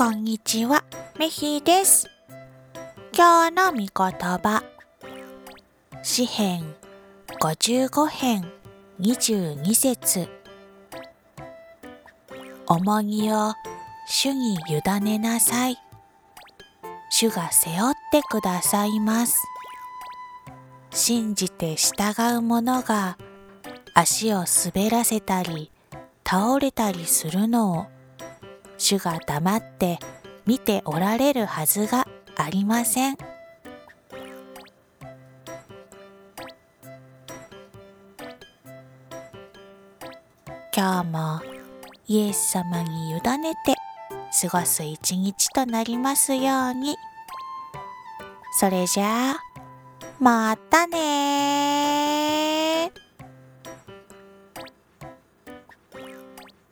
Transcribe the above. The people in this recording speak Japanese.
こんにちは、メヒです。今日の御言葉。詩編55編22節重荷を主に委ねなさい。主が背負ってくださいます。信じて従う者が足を滑らせたり倒れたりするのを主が黙って見ておられるはずがありません。今日もイエス様に委ねて過ごす一日となりますように。それじゃあ、またね